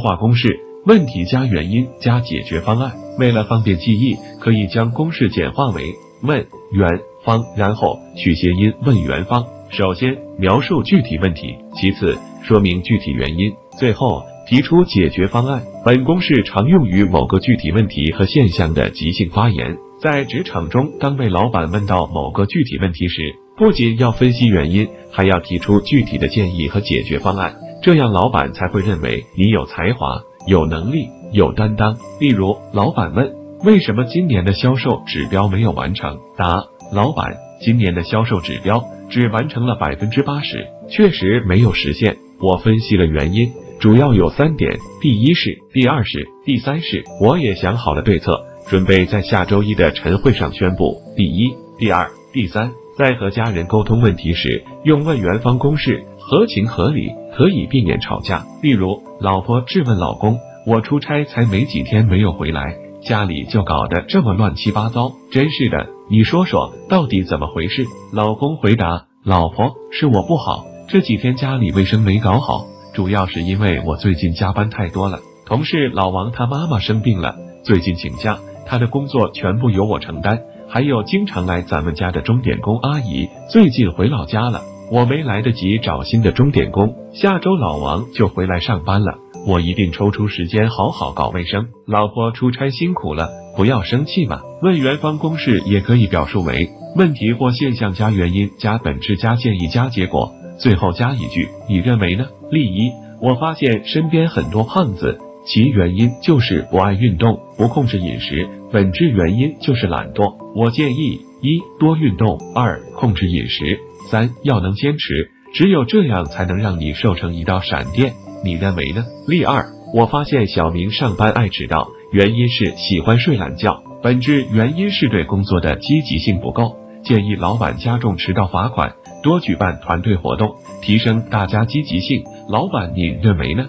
化公式，问题加原因加解决方案。为了方便记忆，可以将公式简化为问原方，然后取谐音问原方。首先描述具体问题，其次说明具体原因，最后提出解决方案。本公式常用于某个具体问题和现象的即兴发言。在职场中，当被老板问到某个具体问题时，不仅要分析原因，还要提出具体的建议和解决方案，这样老板才会认为你有才华、有能力、有担当。例如，老板问：为什么今年的销售指标没有完成？答：老板，今年的销售指标。只完成了百分之八十，确实没有实现。我分析了原因，主要有三点：第一是，第二是，第三是。我也想好了对策，准备在下周一的晨会上宣布。第一、第二、第三。在和家人沟通问题时，用问元方公式，合情合理，可以避免吵架。例如，老婆质问老公：“我出差才没几天没有回来，家里就搞得这么乱七八糟，真是的。”你说说，到底怎么回事？老公回答：老婆，是我不好，这几天家里卫生没搞好，主要是因为我最近加班太多了。同事老王他妈妈生病了，最近请假，他的工作全部由我承担。还有经常来咱们家的钟点工阿姨，最近回老家了，我没来得及找新的钟点工，下周老王就回来上班了。我一定抽出时间好好搞卫生。老婆出差辛苦了，不要生气嘛。问元方公式也可以表述为问题或现象加原因加本质加建议加结果，最后加一句你认为呢？例一：我发现身边很多胖子，其原因就是不爱运动，不控制饮食，本质原因就是懒惰。我建议一多运动，二控制饮食，三要能坚持，只有这样才能让你瘦成一道闪电。你认为呢？例二，我发现小明上班爱迟到，原因是喜欢睡懒觉，本质原因是对工作的积极性不够。建议老板加重迟到罚款，多举办团队活动，提升大家积极性。老板，你认为呢？